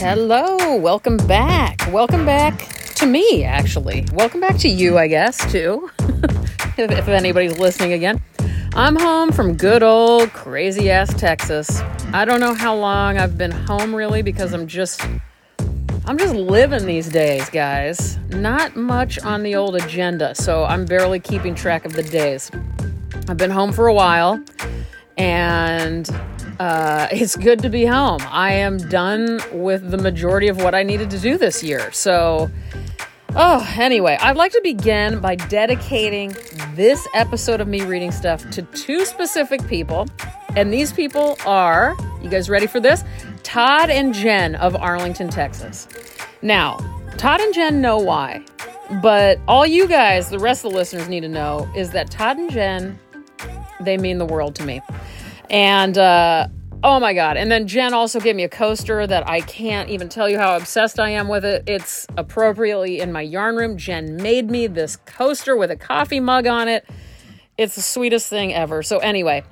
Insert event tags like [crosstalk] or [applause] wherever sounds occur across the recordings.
Hello, welcome back. Welcome back to me, actually. Welcome back to you, I guess, too, [laughs] if, if anybody's listening again. I'm home from good old crazy ass Texas. I don't know how long I've been home really because I'm just I'm just living these days, guys. Not much on the old agenda, so I'm barely keeping track of the days. I've been home for a while and uh, it's good to be home. I am done with the majority of what I needed to do this year. So, oh, anyway, I'd like to begin by dedicating this episode of me reading stuff to two specific people. And these people are, you guys ready for this? Todd and Jen of Arlington, Texas. Now, Todd and Jen know why, but all you guys, the rest of the listeners, need to know is that Todd and Jen, they mean the world to me. And uh, oh my God. And then Jen also gave me a coaster that I can't even tell you how obsessed I am with it. It's appropriately in my yarn room. Jen made me this coaster with a coffee mug on it. It's the sweetest thing ever. So, anyway,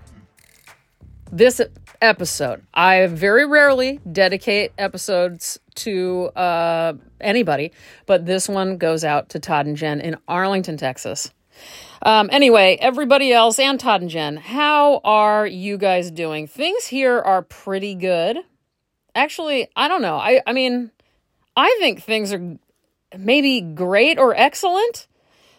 this episode, I very rarely dedicate episodes to uh, anybody, but this one goes out to Todd and Jen in Arlington, Texas. Um, anyway, everybody else and Todd and Jen, how are you guys doing? Things here are pretty good. Actually, I don't know. I, I mean, I think things are maybe great or excellent.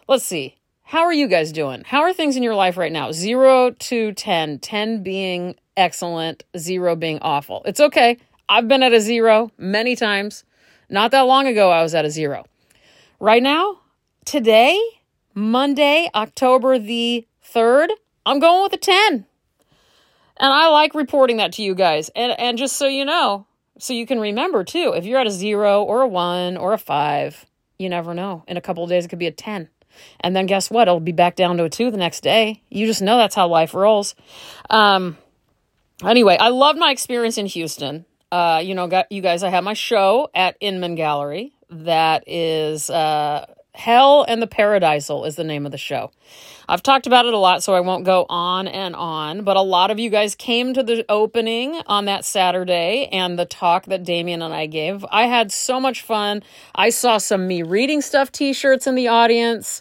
Let's see. How are you guys doing? How are things in your life right now? Zero to 10, 10 being excellent, zero being awful. It's okay. I've been at a zero many times. Not that long ago, I was at a zero. Right now, today, Monday, October the 3rd, I'm going with a 10. And I like reporting that to you guys. And, and just so you know, so you can remember too, if you're at a zero or a one or a five, you never know. In a couple of days, it could be a 10. And then guess what? It'll be back down to a two the next day. You just know that's how life rolls. Um, anyway, I loved my experience in Houston. Uh, you know, got you guys, I have my show at Inman Gallery. That is uh, Hell and the Paradisal is the name of the show. I've talked about it a lot, so I won't go on and on, but a lot of you guys came to the opening on that Saturday and the talk that Damien and I gave. I had so much fun. I saw some me reading stuff t shirts in the audience.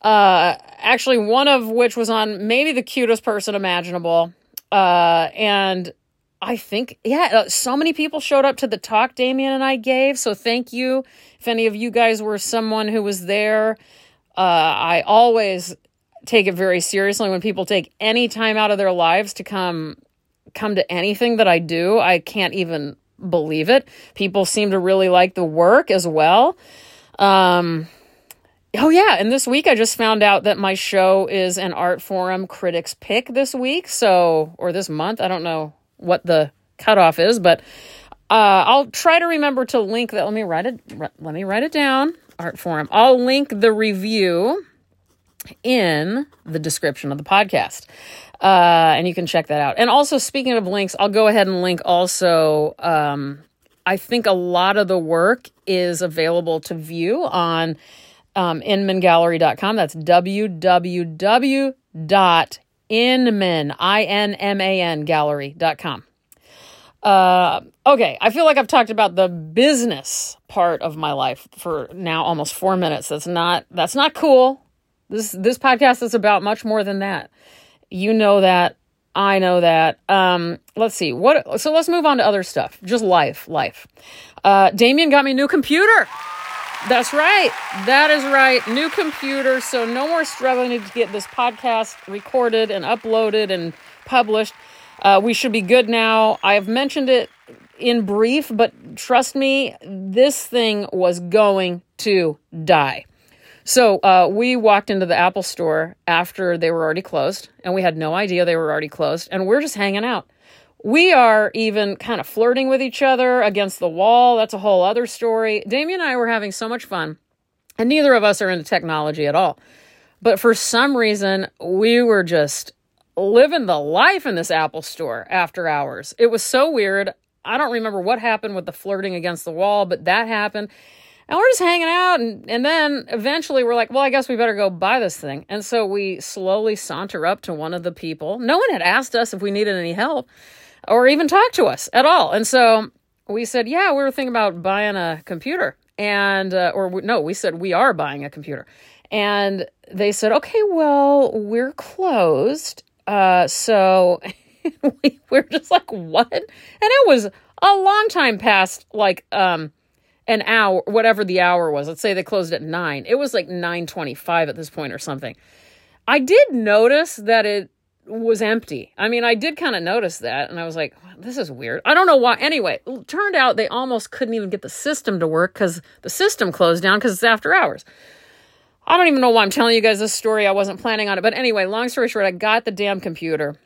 Uh, actually, one of which was on maybe the cutest person imaginable. Uh, and I think, yeah, uh, so many people showed up to the talk Damien and I gave. So thank you. If any of you guys were someone who was there, uh, I always take it very seriously when people take any time out of their lives to come come to anything that I do. I can't even believe it. People seem to really like the work as well. Um, Oh, yeah. And this week I just found out that my show is an Artforum critics pick this week. So, or this month. I don't know what the cutoff is, but uh, I'll try to remember to link that. Let me write it. Let me write it down. Artforum. I'll link the review in the description of the podcast. Uh, and you can check that out. And also, speaking of links, I'll go ahead and link also. Um, I think a lot of the work is available to view on um, inmangallery.com. That's www.inman, I-N-M-A-N, gallery.com. Uh, okay, I feel like I've talked about the business part of my life for now almost four minutes. That's not that's not cool. This this podcast is about much more than that. You know that. I know that. Um, let's see. What so let's move on to other stuff. Just life, life. Uh Damien got me a new computer. That's right. That is right. New computer. So no more struggling to get this podcast recorded and uploaded and published. Uh, we should be good now. I have mentioned it in brief, but trust me, this thing was going to die. So uh, we walked into the Apple store after they were already closed, and we had no idea they were already closed, and we're just hanging out. We are even kind of flirting with each other against the wall. That's a whole other story. Damien and I were having so much fun, and neither of us are into technology at all. But for some reason, we were just living the life in this Apple store after hours. It was so weird. I don't remember what happened with the flirting against the wall, but that happened. And we're just hanging out. And, and then eventually we're like, well, I guess we better go buy this thing. And so we slowly saunter up to one of the people. No one had asked us if we needed any help or even talk to us at all. And so we said, yeah, we were thinking about buying a computer. And, uh, or no, we said we are buying a computer. And they said, okay, well, we're closed. Uh, so [laughs] we were just like, what? And it was a long time past like um an hour, whatever the hour was. Let's say they closed at nine. It was like nine twenty-five at this point or something. I did notice that it was empty. I mean, I did kind of notice that, and I was like, this is weird. I don't know why. Anyway, turned out they almost couldn't even get the system to work because the system closed down because it's after hours. I don't even know why I'm telling you guys this story. I wasn't planning on it. But anyway, long story short, I got the damn computer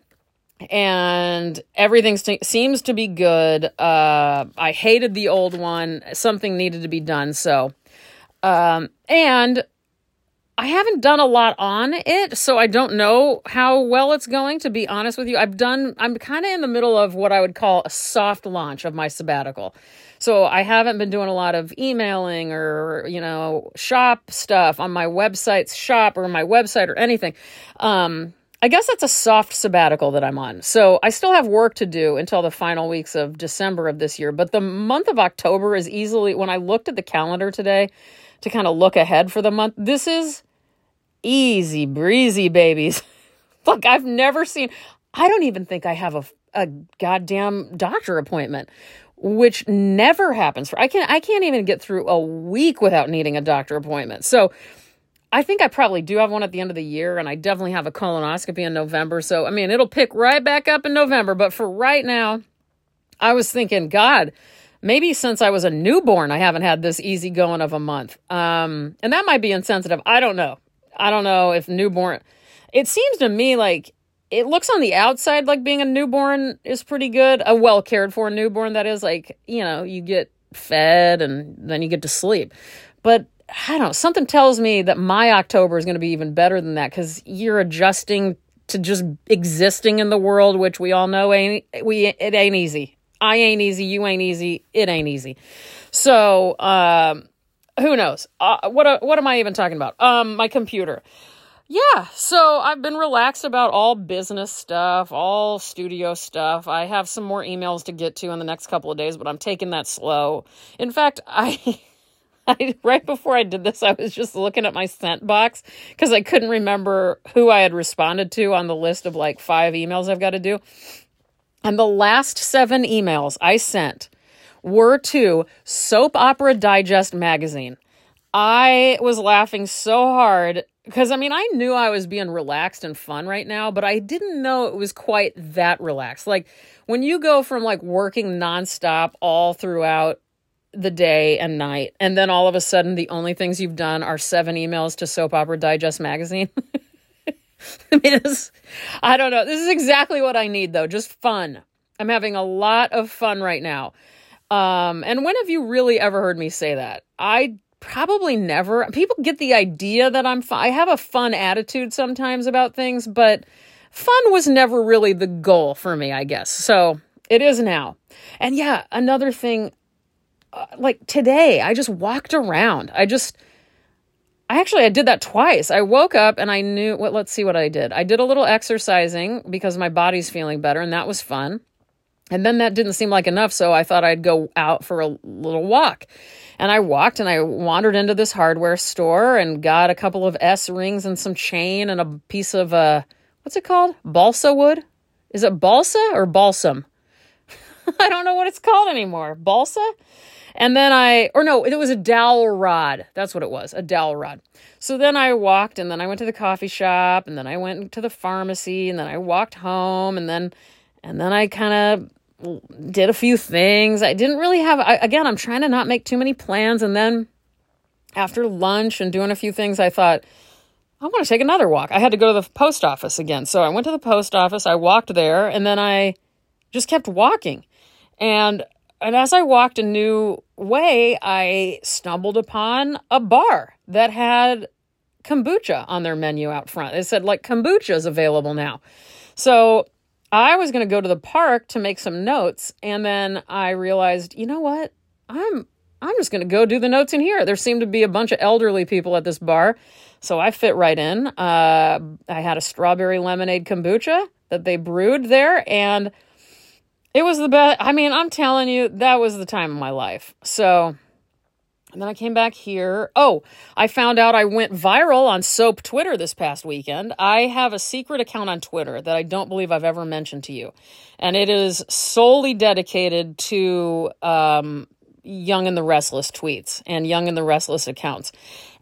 and everything st- seems to be good. Uh, I hated the old one. Something needed to be done. So, um, and I haven't done a lot on it, so I don't know how well it's going, to be honest with you. I've done, I'm kind of in the middle of what I would call a soft launch of my sabbatical. So I haven't been doing a lot of emailing or, you know, shop stuff on my website's shop or my website or anything. Um, I guess that's a soft sabbatical that I'm on. So I still have work to do until the final weeks of December of this year. But the month of October is easily, when I looked at the calendar today to kind of look ahead for the month, this is easy breezy, babies. [laughs] Look, I've never seen, I don't even think I have a, a goddamn doctor appointment which never happens for I can I can't even get through a week without needing a doctor appointment. So I think I probably do have one at the end of the year and I definitely have a colonoscopy in November. So I mean, it'll pick right back up in November, but for right now, I was thinking, god, maybe since I was a newborn, I haven't had this easy going of a month. Um, and that might be insensitive. I don't know. I don't know if newborn it seems to me like it looks on the outside like being a newborn is pretty good. A well cared for newborn, that is, like, you know, you get fed and then you get to sleep. But I don't know, something tells me that my October is going to be even better than that because you're adjusting to just existing in the world, which we all know ain't we it ain't easy. I ain't easy, you ain't easy, it ain't easy. So, um, who knows? Uh, what what am I even talking about? Um, my computer yeah, so I've been relaxed about all business stuff, all studio stuff. I have some more emails to get to in the next couple of days, but I'm taking that slow. In fact, [laughs] I, I right before I did this, I was just looking at my sent box because I couldn't remember who I had responded to on the list of like five emails I've got to do. And the last seven emails I sent were to Soap Opera Digest magazine. I was laughing so hard because I mean, I knew I was being relaxed and fun right now, but I didn't know it was quite that relaxed. Like when you go from like working nonstop all throughout the day and night, and then all of a sudden the only things you've done are seven emails to Soap Opera Digest magazine. [laughs] [laughs] I mean, it's, I don't know. This is exactly what I need, though. Just fun. I'm having a lot of fun right now. Um, and when have you really ever heard me say that? I probably never. People get the idea that I'm I have a fun attitude sometimes about things, but fun was never really the goal for me, I guess. So it is now. And yeah, another thing, uh, like today, I just walked around. I just, I actually I did that twice. I woke up and I knew what. Let's see what I did. I did a little exercising because my body's feeling better, and that was fun. And then that didn't seem like enough, so I thought I'd go out for a little walk. And I walked and I wandered into this hardware store and got a couple of S rings and some chain and a piece of uh what's it called? Balsa wood? Is it balsa or balsam? I don't know what it's called anymore. Balsa? And then I, or no, it was a dowel rod. That's what it was, a dowel rod. So then I walked and then I went to the coffee shop and then I went to the pharmacy and then I walked home and then, and then I kind of did a few things. I didn't really have, I, again, I'm trying to not make too many plans. And then after lunch and doing a few things, I thought, I want to take another walk. I had to go to the post office again. So I went to the post office, I walked there, and then I just kept walking. And and as I walked a new way, I stumbled upon a bar that had kombucha on their menu out front. It said like kombucha is available now. So I was going to go to the park to make some notes, and then I realized, you know what? I'm I'm just going to go do the notes in here. There seemed to be a bunch of elderly people at this bar, so I fit right in. Uh, I had a strawberry lemonade kombucha that they brewed there, and it was the best. I mean, I'm telling you, that was the time of my life. So, and then I came back here. Oh, I found out I went viral on Soap Twitter this past weekend. I have a secret account on Twitter that I don't believe I've ever mentioned to you. And it is solely dedicated to um, Young and the Restless tweets and Young and the Restless accounts.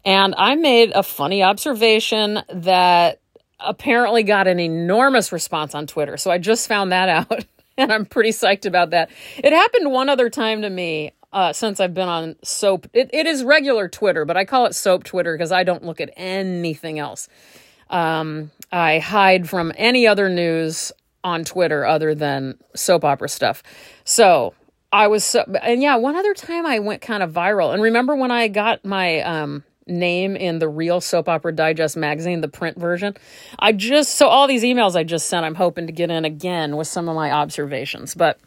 And I made a funny observation that apparently got an enormous response on Twitter. So I just found that [laughs] out. And [laughs] I'm pretty psyched about that. It happened one other time to me uh, since I've been on soap. It, it is regular Twitter, but I call it soap Twitter because I don't look at anything else. Um, I hide from any other news on Twitter other than soap opera stuff. So I was so, and yeah, one other time I went kind of viral. And remember when I got my um, name in the real Soap Opera Digest magazine, the print version. I just, so all these emails I just sent, I'm hoping to get in again with some of my observations. But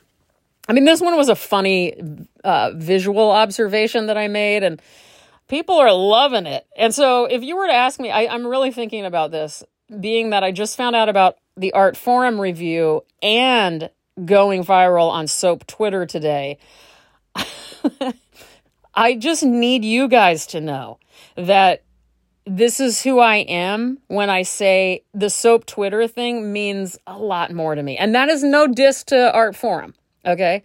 I mean, this one was a funny uh, visual observation that I made, and people are loving it. And so if you were to ask me, I, I'm really thinking about this, being that I just found out about the Artforum review and going viral on Soap Twitter today. [laughs] I just need you guys to know that this is who I am when I say the soap Twitter thing means a lot more to me. And that is no diss to Artforum, okay?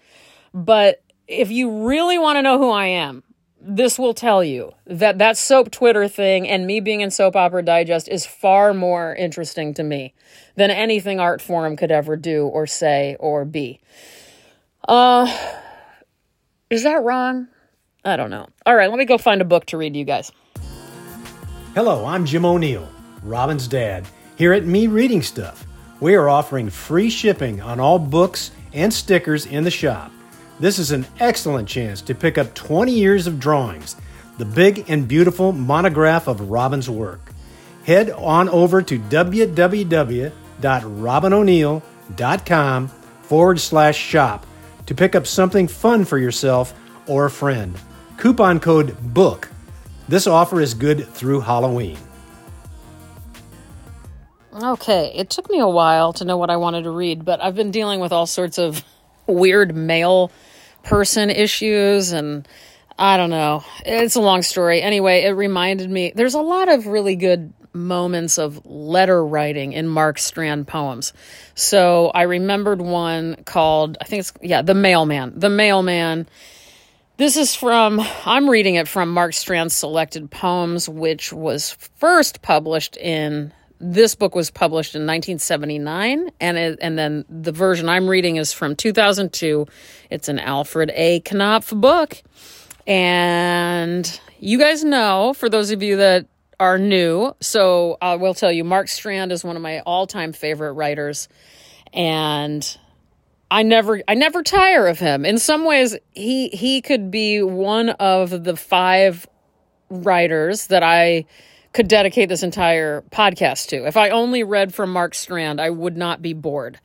But if you really want to know who I am, this will tell you that that soap Twitter thing and me being in Soap Opera Digest is far more interesting to me than anything Artforum could ever do or say or be. Uh, is that wrong? I don't know. All right, let me go find a book to read to you guys. Hello, I'm Jim O'Neill, Robin's dad, here at Me Reading Stuff. We are offering free shipping on all books and stickers in the shop. This is an excellent chance to pick up 20 years of drawings, the big and beautiful monograph of Robin's work. Head on over to www.robino'neill.com forward slash shop to pick up something fun for yourself or a friend. Coupon code BOOK this offer is good through Halloween. Okay, it took me a while to know what I wanted to read, but I've been dealing with all sorts of weird mail person issues and I don't know. It's a long story. Anyway, it reminded me there's a lot of really good moments of letter writing in Mark Strand poems. So I remembered one called, I think it's, yeah, The Mailman. The Mailman this is from, I'm reading it from Mark Strand's Selected Poems, which was first published in, this book was published in 1979, and, it, and then the version I'm reading is from 2002. It's an Alfred A. Knopf book. And you guys know, for those of you that are new, so I will tell you, Mark Strand is one of my all time favorite writers. And I never I never tire of him. In some ways he he could be one of the five writers that I could dedicate this entire podcast to. If I only read from Mark Strand, I would not be bored.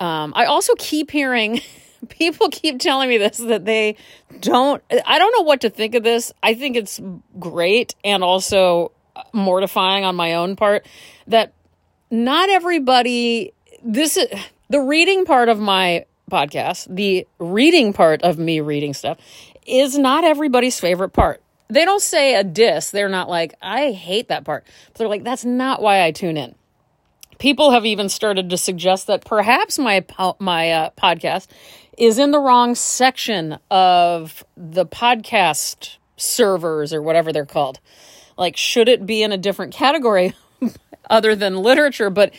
Um, I also keep hearing [laughs] people keep telling me this that they don't I don't know what to think of this. I think it's great and also mortifying on my own part that not everybody this is the reading part of my podcast, the reading part of me reading stuff, is not everybody's favorite part. They don't say a diss. They're not like, I hate that part. But they're like, that's not why I tune in. People have even started to suggest that perhaps my my uh, podcast is in the wrong section of the podcast servers or whatever they're called. Like, should it be in a different category [laughs] other than literature? But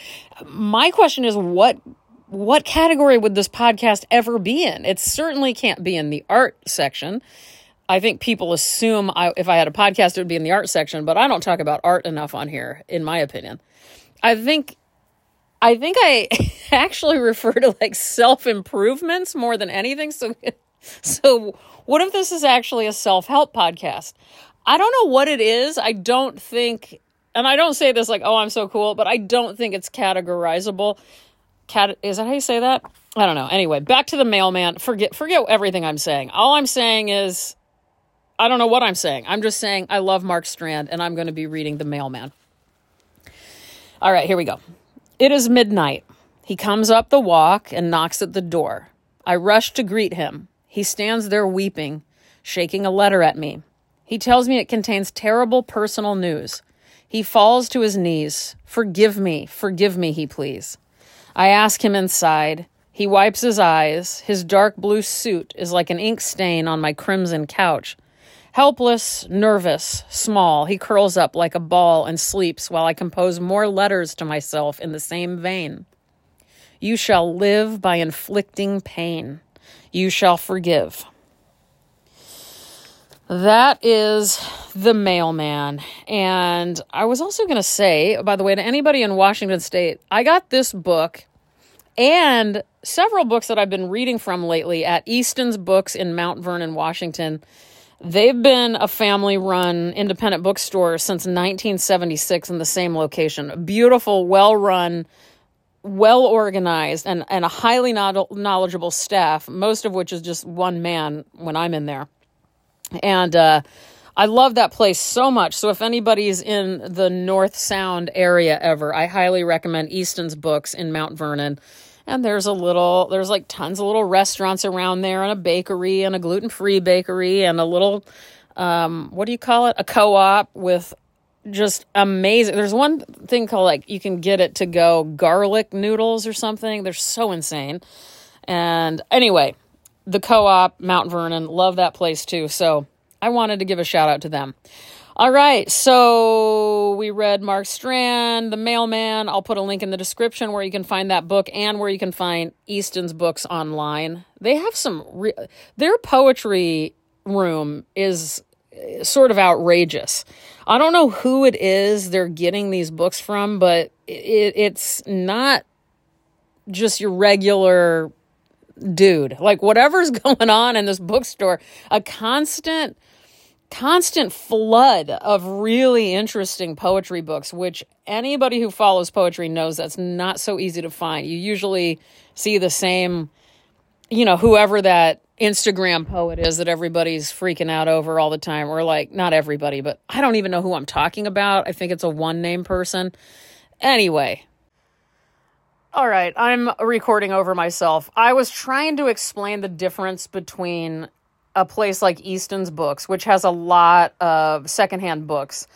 my question is, what what category would this podcast ever be in? It certainly can't be in the art section. I think people assume I, if I had a podcast, it would be in the art section, but I don't talk about art enough on here, in my opinion. I think, I think I [laughs] actually refer to like self improvements more than anything. So, [laughs] so what if this is actually a self help podcast? I don't know what it is. I don't think, and I don't say this like, oh, I'm so cool, but I don't think it's categorizable cat is that how you say that? I don't know. Anyway, back to the mailman. Forget forget everything I'm saying. All I'm saying is I don't know what I'm saying. I'm just saying I love Mark Strand and I'm going to be reading The Mailman. All right, here we go. It is midnight. He comes up the walk and knocks at the door. I rush to greet him. He stands there weeping, shaking a letter at me. He tells me it contains terrible personal news. He falls to his knees. Forgive me, forgive me, he pleads. I ask him inside. He wipes his eyes. His dark blue suit is like an ink stain on my crimson couch. Helpless, nervous, small, he curls up like a ball and sleeps while I compose more letters to myself in the same vein. You shall live by inflicting pain. You shall forgive. That is The Mailman. And I was also going to say, by the way, to anybody in Washington State, I got this book and several books that I've been reading from lately at Easton's Books in Mount Vernon, Washington. They've been a family run independent bookstore since 1976 in the same location. A beautiful, well run, well organized, and, and a highly knowledgeable staff, most of which is just one man when I'm in there. And uh, I love that place so much. So if anybody's in the North Sound area ever, I highly recommend Easton's Books in Mount Vernon. And there's a little, there's like tons of little restaurants around there, and a bakery, and a gluten free bakery, and a little, um, what do you call it? A co op with just amazing. There's one thing called like you can get it to go garlic noodles or something. They're so insane. And anyway, the co op, Mount Vernon. Love that place too. So I wanted to give a shout out to them. All right, so we read Mark Strand, The Mailman. I'll put a link in the description where you can find that book and where you can find Easton's books online. They have some, re- their poetry room is eh, sort of outrageous. I don't know who it is they're getting these books from, but it, it's not just your regular dude. Like whatever's [laughs] going on in this bookstore, a constant constant flood of really interesting poetry books, which anybody who follows poetry knows that's not so easy to find. You usually see the same, you know, whoever that Instagram poet is that everybody's freaking out over all the time, or like, not everybody, but I don't even know who I'm talking about. I think it's a one name person. Anyway, all right, I'm recording over myself. I was trying to explain the difference between a place like Easton's Books, which has a lot of secondhand books,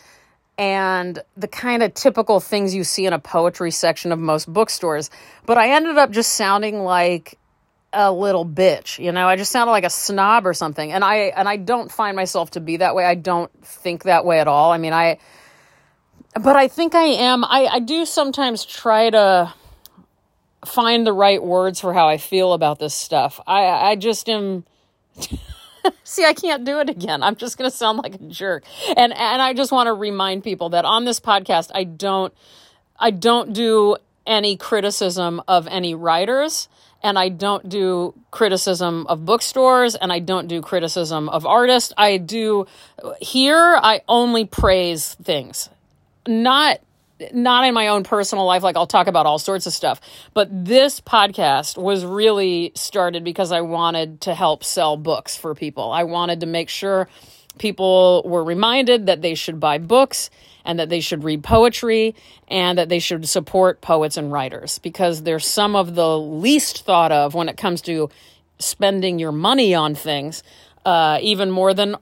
and the kind of typical things you see in a poetry section of most bookstores. But I ended up just sounding like a little bitch, you know. I just sounded like a snob or something. And I and I don't find myself to be that way. I don't think that way at all. I mean, I but I think I am. I I do sometimes try to find the right words for how I feel about this stuff. I I just am [laughs] See, I can't do it again. I'm just going to sound like a jerk. And and I just want to remind people that on this podcast I don't I don't do any criticism of any writers and I don't do criticism of bookstores and I don't do criticism of artists. I do here I only praise things. Not not in my own personal life like I'll talk about all sorts of stuff but this podcast was really started because I wanted to help sell books for people. I wanted to make sure people were reminded that they should buy books and that they should read poetry and that they should support poets and writers because they're some of the least thought of when it comes to spending your money on things uh, even more than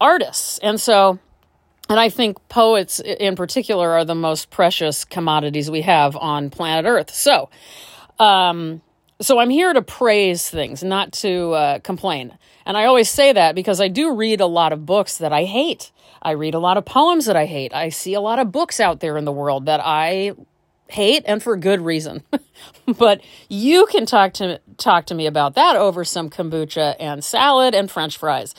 artists. And so and I think poets in particular are the most precious commodities we have on planet Earth. So, um, so I'm here to praise things, not to uh, complain. And I always say that because I do read a lot of books that I hate. I read a lot of poems that I hate. I see a lot of books out there in the world that I hate and for good reason. [laughs] but you can talk to talk to me about that over some kombucha and salad and french fries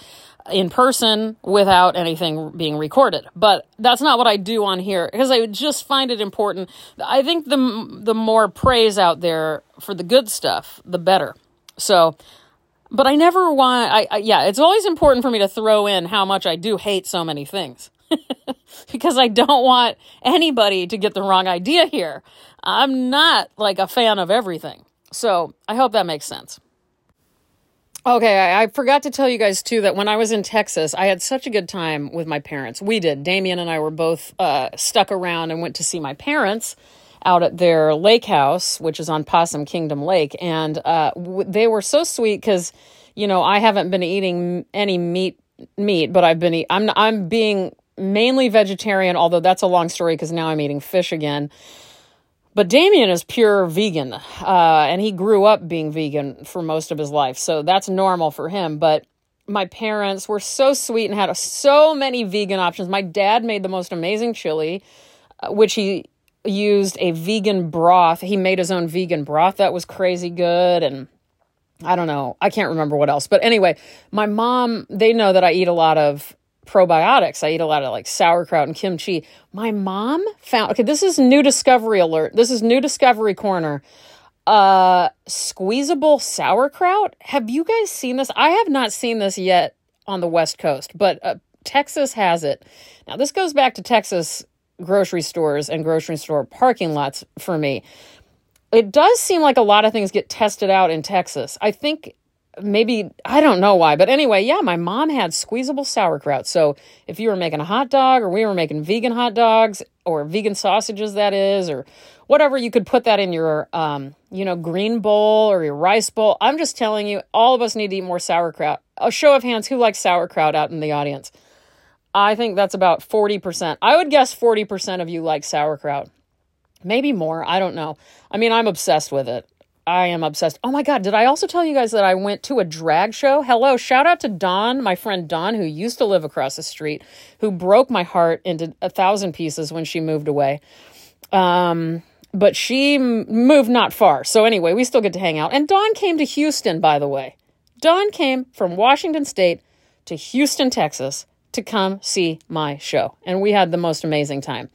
in person without anything being recorded. But that's not what I do on here because I just find it important. I think the the more praise out there for the good stuff, the better. So, but I never want. I, I yeah, it's always important for me to throw in how much I do hate so many things. [laughs] because I don't want anybody to get the wrong idea here. I'm not like a fan of everything. So I hope that makes sense. Okay, I, I, forgot to tell you guys too that when I was in Texas, I had such a good time with my parents. We did. Damien and I were both uh, stuck around and went to see my parents out at their lake house, which is on Possum Kingdom Lake, and uh, w- they were so sweet because you know I haven't been eating any meat meat, but I've been eat- I'm I'm being mainly vegetarian, although that's a long story because now I'm eating fish again. But Damien is pure vegan, uh, and he grew up being vegan for most of his life, so that's normal for him. But my parents were so sweet and had so many vegan options. My dad made the most amazing chili, uh, which he used a vegan broth. He made his own vegan broth that was crazy good, and I don't know, I can't remember what else. But anyway, my mom, they know that I eat a lot of probiotics. I eat a lot of like sauerkraut and kimchi. My mom found okay, this is new discovery alert. This is new discovery corner. Uh squeezable sauerkraut. Have you guys seen this? I have not seen this yet on the West Coast, but uh, Texas has it. Now this goes back to Texas grocery stores and grocery store parking lots for me. It does seem like a lot of things get tested out in Texas. I think maybe I don't know why, but anyway, yeah, my mom had squeezable sauerkraut. So if you were making a hot dog or we were making vegan hot dogs or vegan sausages, that is, or whatever, you could put that in your, um, you know, green bowl or your rice bowl. I'm just telling you, all of us need to eat more sauerkraut. A show of hands, who likes sauerkraut out in the audience? I think that's about 40%. I would guess 40% of you like sauerkraut. Maybe more. I don't know. I mean, I'm obsessed with it. I am obsessed. Oh my God, did I also tell you guys that I went to a drag show? Hello, shout out to Don, my friend Don, who used to live across the street, who broke my heart into a thousand pieces when she moved away. Um, but she moved not far. So anyway, we still get to hang out. And Don came to Houston, by the way. Don came from Washington State to Houston, Texas to come see my show. And we had the most amazing time.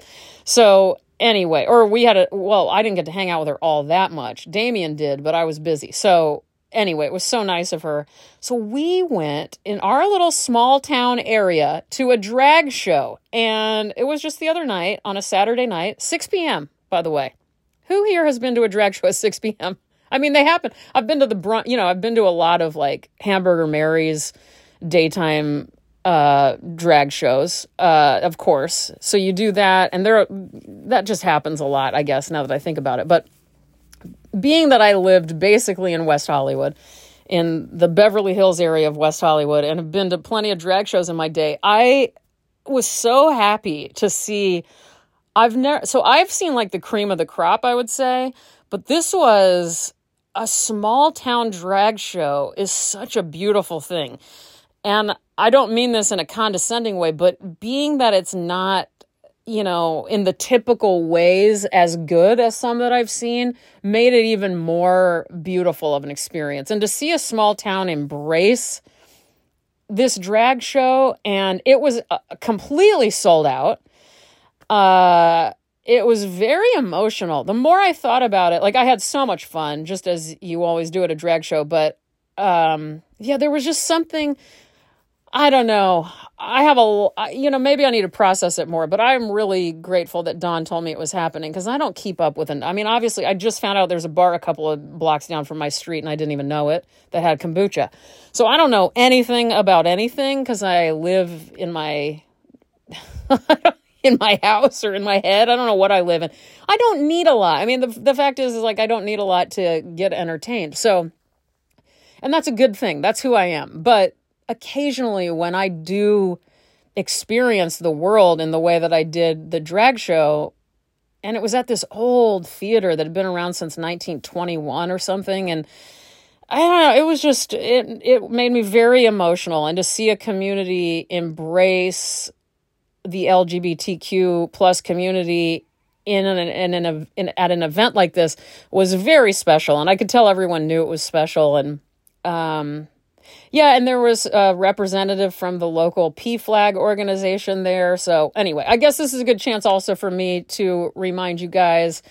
So anyway, or we had a, well, I didn't get to hang out with her all that much. Damien did, but I was busy. So anyway, it was so nice of her. So we went in our little small town area to a drag show. And it was just the other night on a Saturday night, 6 p.m., by the way. Who here has been to a drag [laughs] show at 6 p.m.? I mean, they happen. I've been to the brunt, you know, I've been to a lot of like Hamburger Mary's daytime uh, drag shows, uh, of course. So you do that, and there that just happens a lot, I guess. Now that I think about it, but being that I lived basically in West Hollywood, in the Beverly Hills area of West Hollywood, and have been to plenty of drag shows in my day, I was so happy to see. I've never so I've seen like the cream of the crop, I would say, but this was a small town drag show is such a beautiful thing. And I don't mean this in a condescending way, but being that it's not, you know, in the typical ways as good as some that I've seen, made it even more beautiful of an experience. And to see a small town embrace this drag show, and it was uh, completely sold out. Uh, it was very emotional. The more I thought about it, like I had so much fun, just as you always do at a drag show, but um, yeah, there was just something I don't know. I have a, you know, maybe I need to process it more, but I'm really grateful that Don told me it was happening because I don't keep up with it. I mean, obviously, I just found out there's a bar a couple of blocks down from my street and I didn't even know it that had kombucha. So I don't know anything about anything because I live in my. [laughs] in my house or in my head. I don't know what I live in. I don't need a lot. I mean, the the fact is, is like I don't need a lot to get entertained. So, and that's a good thing. That's who I am. But occasionally when I do experience the world in the way that I did the drag show, and it was at this old theater that had been around since 1921 or something, and I don't know, it was just it it made me very emotional and to see a community embrace the LGBTQ plus community in an in an in, at an event like this was very special, and I could tell everyone knew it was special, and um, yeah, and there was a representative from the local PFLAG organization there. So, anyway, I guess this is a good chance also for me to remind you guys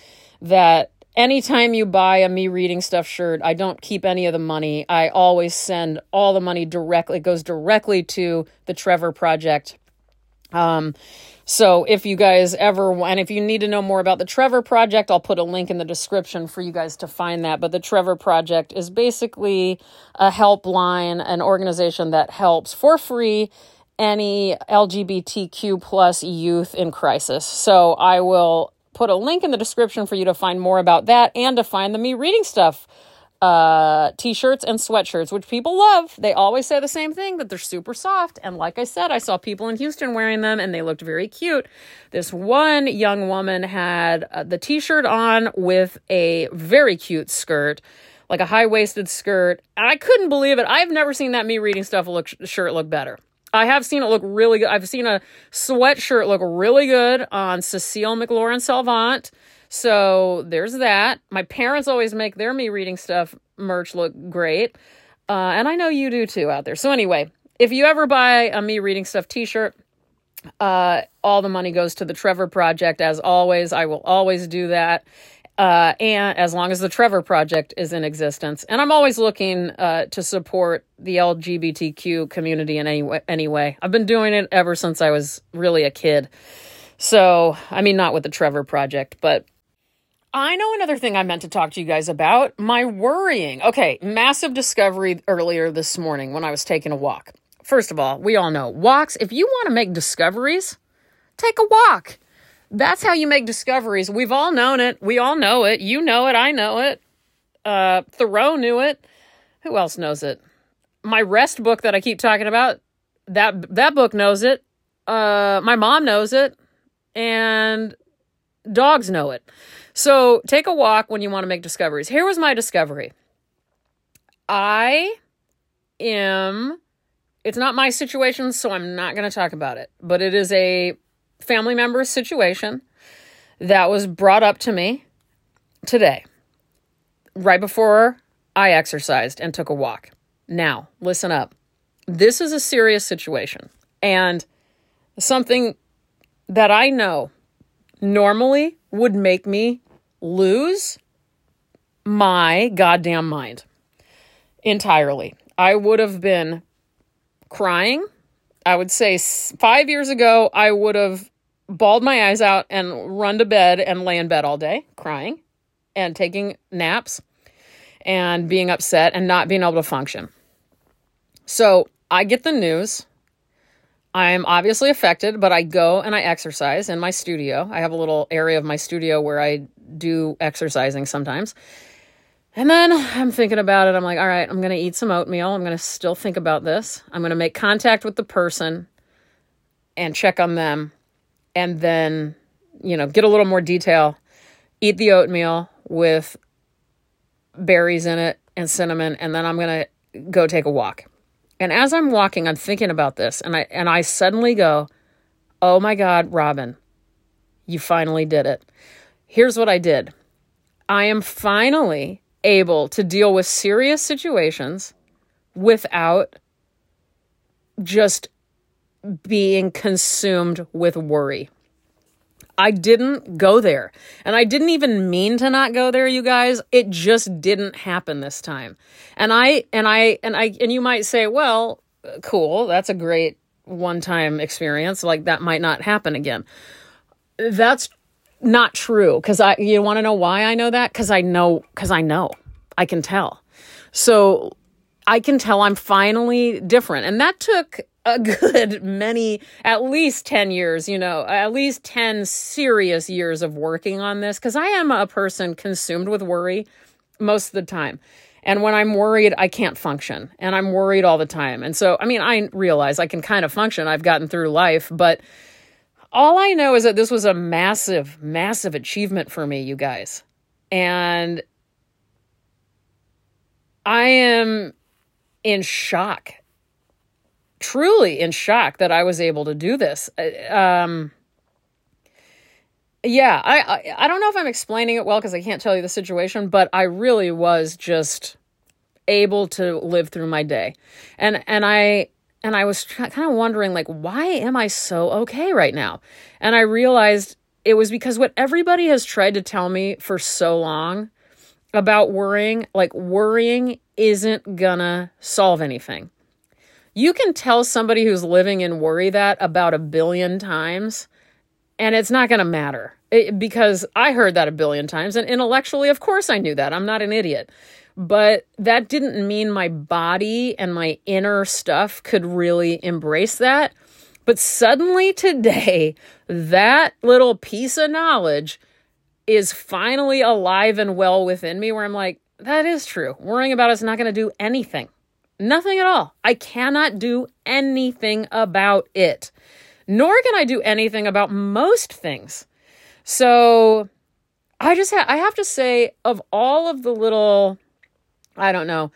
that anytime you buy a me reading stuff shirt, I don't keep any of the money. I always send all the money directly, it goes directly to the Trevor Project. Um, so if you guys ever and if you need to know more about the Trevor Project, I'll put a link in the description for you guys to find that. But the Trevor Project is basically a helpline, an organization that helps for free any LGBTQ plus youth in crisis. So I will put a link in the description for you to find more about that and to find the me reading stuff uh, t-shirts and sweatshirts, which people love. They always say the same thing that they're super soft. And like I said, I saw people in Houston wearing them and they looked very cute. This one young woman had uh, the t-shirt on with a very cute skirt, like a high-waisted skirt. And I couldn't believe it. I've never seen that me reading stuff look shirt look better. I have seen it look really good. I've seen a sweatshirt look really good on Cécile McLorin Salvant. So there's that. My parents always make their me reading stuff merch look great. Uh, and I know you do too out there. So anyway, if you ever buy a me reading stuff t-shirt, uh, all the money goes to the Trevor Project. As always, I will always do that. Uh, and as long as the Trevor Project is in existence, and I'm always looking uh, to support the LGBTQ community in any way, any way. I've been doing it ever since I was really a kid. So, I mean, not with the Trevor Project, but I know another thing I meant to talk to you guys about my worrying. Okay, massive discovery earlier this morning when I was taking a walk. First of all, we all know walks, if you want to make discoveries, take a walk. That's how you make discoveries. We've all known it. We all know it. You know it. I know it. Uh, Thoreau knew it. Who else knows it? My rest book that I keep talking about, that that book knows it. Uh, my mom knows it, and dogs know it. So take a walk when you want to make discoveries. Here was my discovery. I am, it's not my situation, so I'm not going to talk about it, but it is a family member's situation that was brought up to me today, right before I exercised and took a walk. Now, listen up. This is a serious situation and something that I know normally would make me lose my goddamn mind entirely. I would have been crying. I would say five years ago, I would have bawled my eyes out and run to bed and lay in bed all day crying and taking naps and being upset and not being able to function. So I get the news I'm obviously affected, but I go and I exercise in my studio. I have a little area of my studio where I do exercising sometimes. And then I'm thinking about it. I'm like, all right, I'm going to eat some oatmeal. I'm going to still think about this. I'm going to make contact with the person and check on them. And then, you know, get a little more detail. Eat the oatmeal with berries in it and cinnamon. And then I'm going to go take a walk. And as I'm walking, I'm thinking about this, and I and I suddenly go, "Oh my God, Robin, you finally did it." Here's what I did. I am finally able to deal with serious situations without just being consumed with worry. I didn't go there. And I didn't even mean to not go there, you guys. It just didn't happen this time. And I and I and I and you might say, "Well, cool. That's a great one-time experience. Like that might not happen again." That's not true cuz I you want to know why I know that? Cuz I know cuz I know. I can tell. So I can tell I'm finally different. And that took a good many, at least 10 years, you know, at least 10 serious years of working on this because I am a person consumed with worry most of the time. And when I'm worried, I can't function and I'm worried all the time. And so, I mean, I realize I can kind of function. I've gotten through life, but all I know is that this was a massive, massive achievement for me, you guys. And I am in shock truly in shock that I was able to do this. Uh, um, yeah, I, I, I don't know if I'm explaining it well because I can't tell you the situation, but I really was just able to live through my day, and and I and I was kind of wondering like why am I so okay right now, and I realized it was because what everybody has tried to tell me for so long about worrying, like worrying isn't gonna solve anything. You can tell somebody who's living in worry that about a billion times, and it's not going to matter it, because I heard that a billion times. And intellectually, of course, I knew that. I'm not an idiot. But that didn't mean my body and my inner stuff could really embrace that. But suddenly today, that little piece of knowledge is finally alive and well within me where I'm like, that is true. Worrying about it's not going to do anything. Nothing at all. I cannot do anything about it, nor can I do anything about most things. So I just ha- I have to say, of all of the little, I don't know,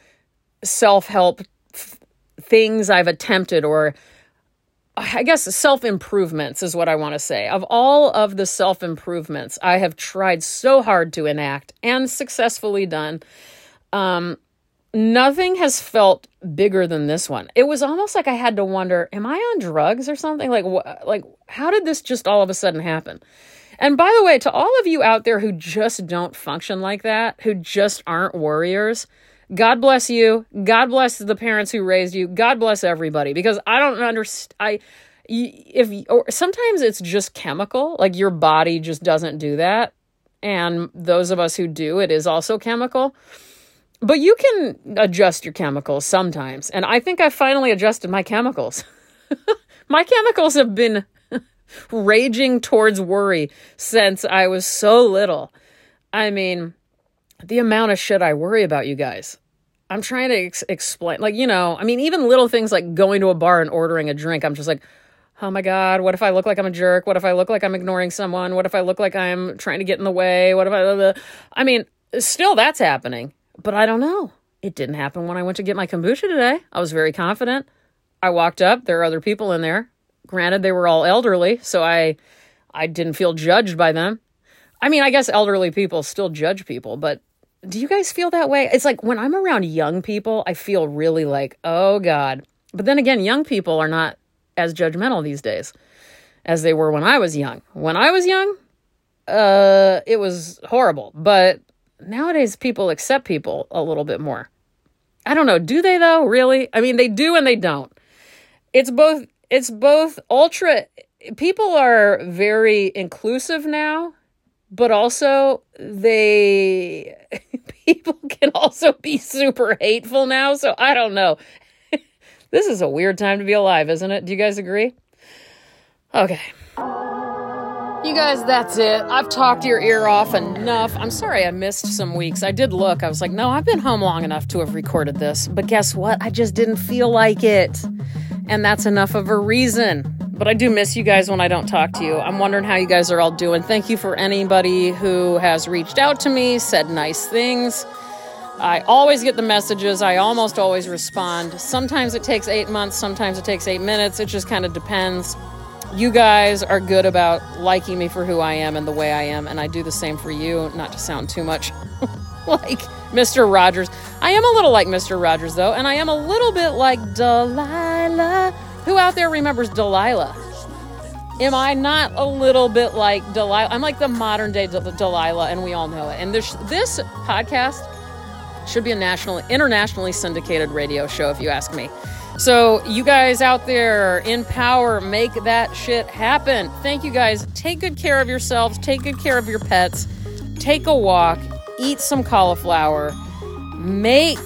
self help f- things I've attempted, or I guess self improvements is what I want to say. Of all of the self improvements I have tried so hard to enact and successfully done, um, nothing has felt bigger than this one. It was almost like I had to wonder, am I on drugs or something? Like, wh- like how did this just all of a sudden happen? And by the way, to all of you out there who just don't function like that, who just aren't warriors, God bless you. God bless the parents who raised you. God bless everybody because I don't understand. I if or sometimes it's just chemical, like your body just doesn't do that, and those of us who do, it is also chemical. But you can adjust your chemicals sometimes, and I think I finally adjusted my chemicals. [laughs] my chemicals have been [laughs] raging towards worry since I was so little. I mean, the amount of shit I worry about, you guys. I'm trying to ex- explain, like, you know, I mean, even little things like going to a bar and ordering a drink, I'm just like, oh my God, what if I look like I'm a jerk? What if I look like I'm ignoring someone? What if I look like I'm trying to get in the way? What if I, I mean, still that's happening, but I don't know. It didn't happen when I went to get my kombucha today. I was very confident. I walked up, there are other people in there. Granted, they were all elderly, so I, I didn't feel judged by them. I mean, I guess elderly people still judge people, but do you guys feel that way? It's like when I'm around young people, I feel really like, oh God. But then again, young people are not as judgmental these days as they were when I was young. When I was young, uh, it was horrible. But nowadays, people accept people a little bit more. I don't know. Do they though? Really? I mean, they do and they don't. It's both. It's both ultra. People are very inclusive now but also they [laughs] people can also be super hateful now so i don't know [laughs] this is a weird time to be alive isn't it do you guys agree okay you guys that's it i've talked your ear off enough i'm sorry i missed some weeks i did look i was like no i've been home long enough to have recorded this but guess what i just didn't feel like it and that's enough of a reason but I do miss you guys when I don't talk to you. I'm wondering how you guys are all doing. Thank you for anybody who has reached out to me, said nice things. I always get the messages. I almost always respond. Sometimes it takes eight months, sometimes it takes eight minutes. It just kind of depends. You guys are good about liking me for who I am and the way I am, and I do the same for you, not to sound too much [laughs] like Mr. Rogers. I am a little like Mr. Rogers, though, and I am a little bit like Delilah. Who out there remembers Delilah? Am I not a little bit like Delilah? I'm like the modern day Delilah, and we all know it. And this this podcast should be a national, internationally syndicated radio show, if you ask me. So, you guys out there in power, make that shit happen. Thank you guys. Take good care of yourselves. Take good care of your pets. Take a walk. Eat some cauliflower. Make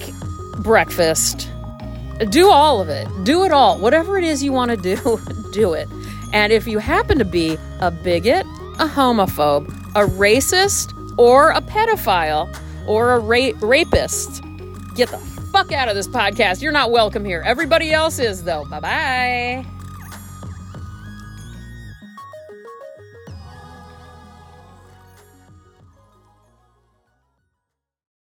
breakfast do all of it. Do it all. Whatever it is you want to do, [laughs] do it. And if you happen to be a bigot, a homophobe, a racist, or a pedophile, or a ra- rapist, get the fuck out of this podcast. You're not welcome here. Everybody else is, though. Bye bye.